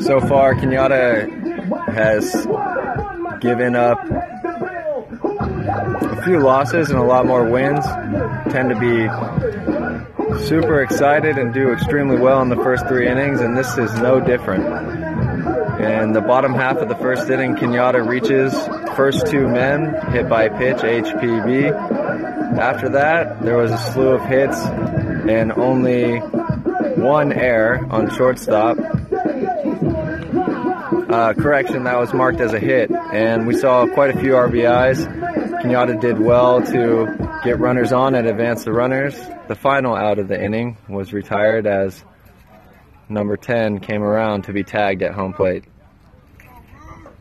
So far, Kenyatta has given up a few losses and a lot more wins. Tend to be super excited and do extremely well in the first three innings, and this is no different. In the bottom half of the first inning, Kenyatta reaches first two men, hit by pitch, HPB. After that, there was a slew of hits and only one error on shortstop. Uh, correction, that was marked as a hit, and we saw quite a few RBIs. Kenyatta did well to get runners on and advance the runners. The final out of the inning was retired as number 10 came around to be tagged at home plate.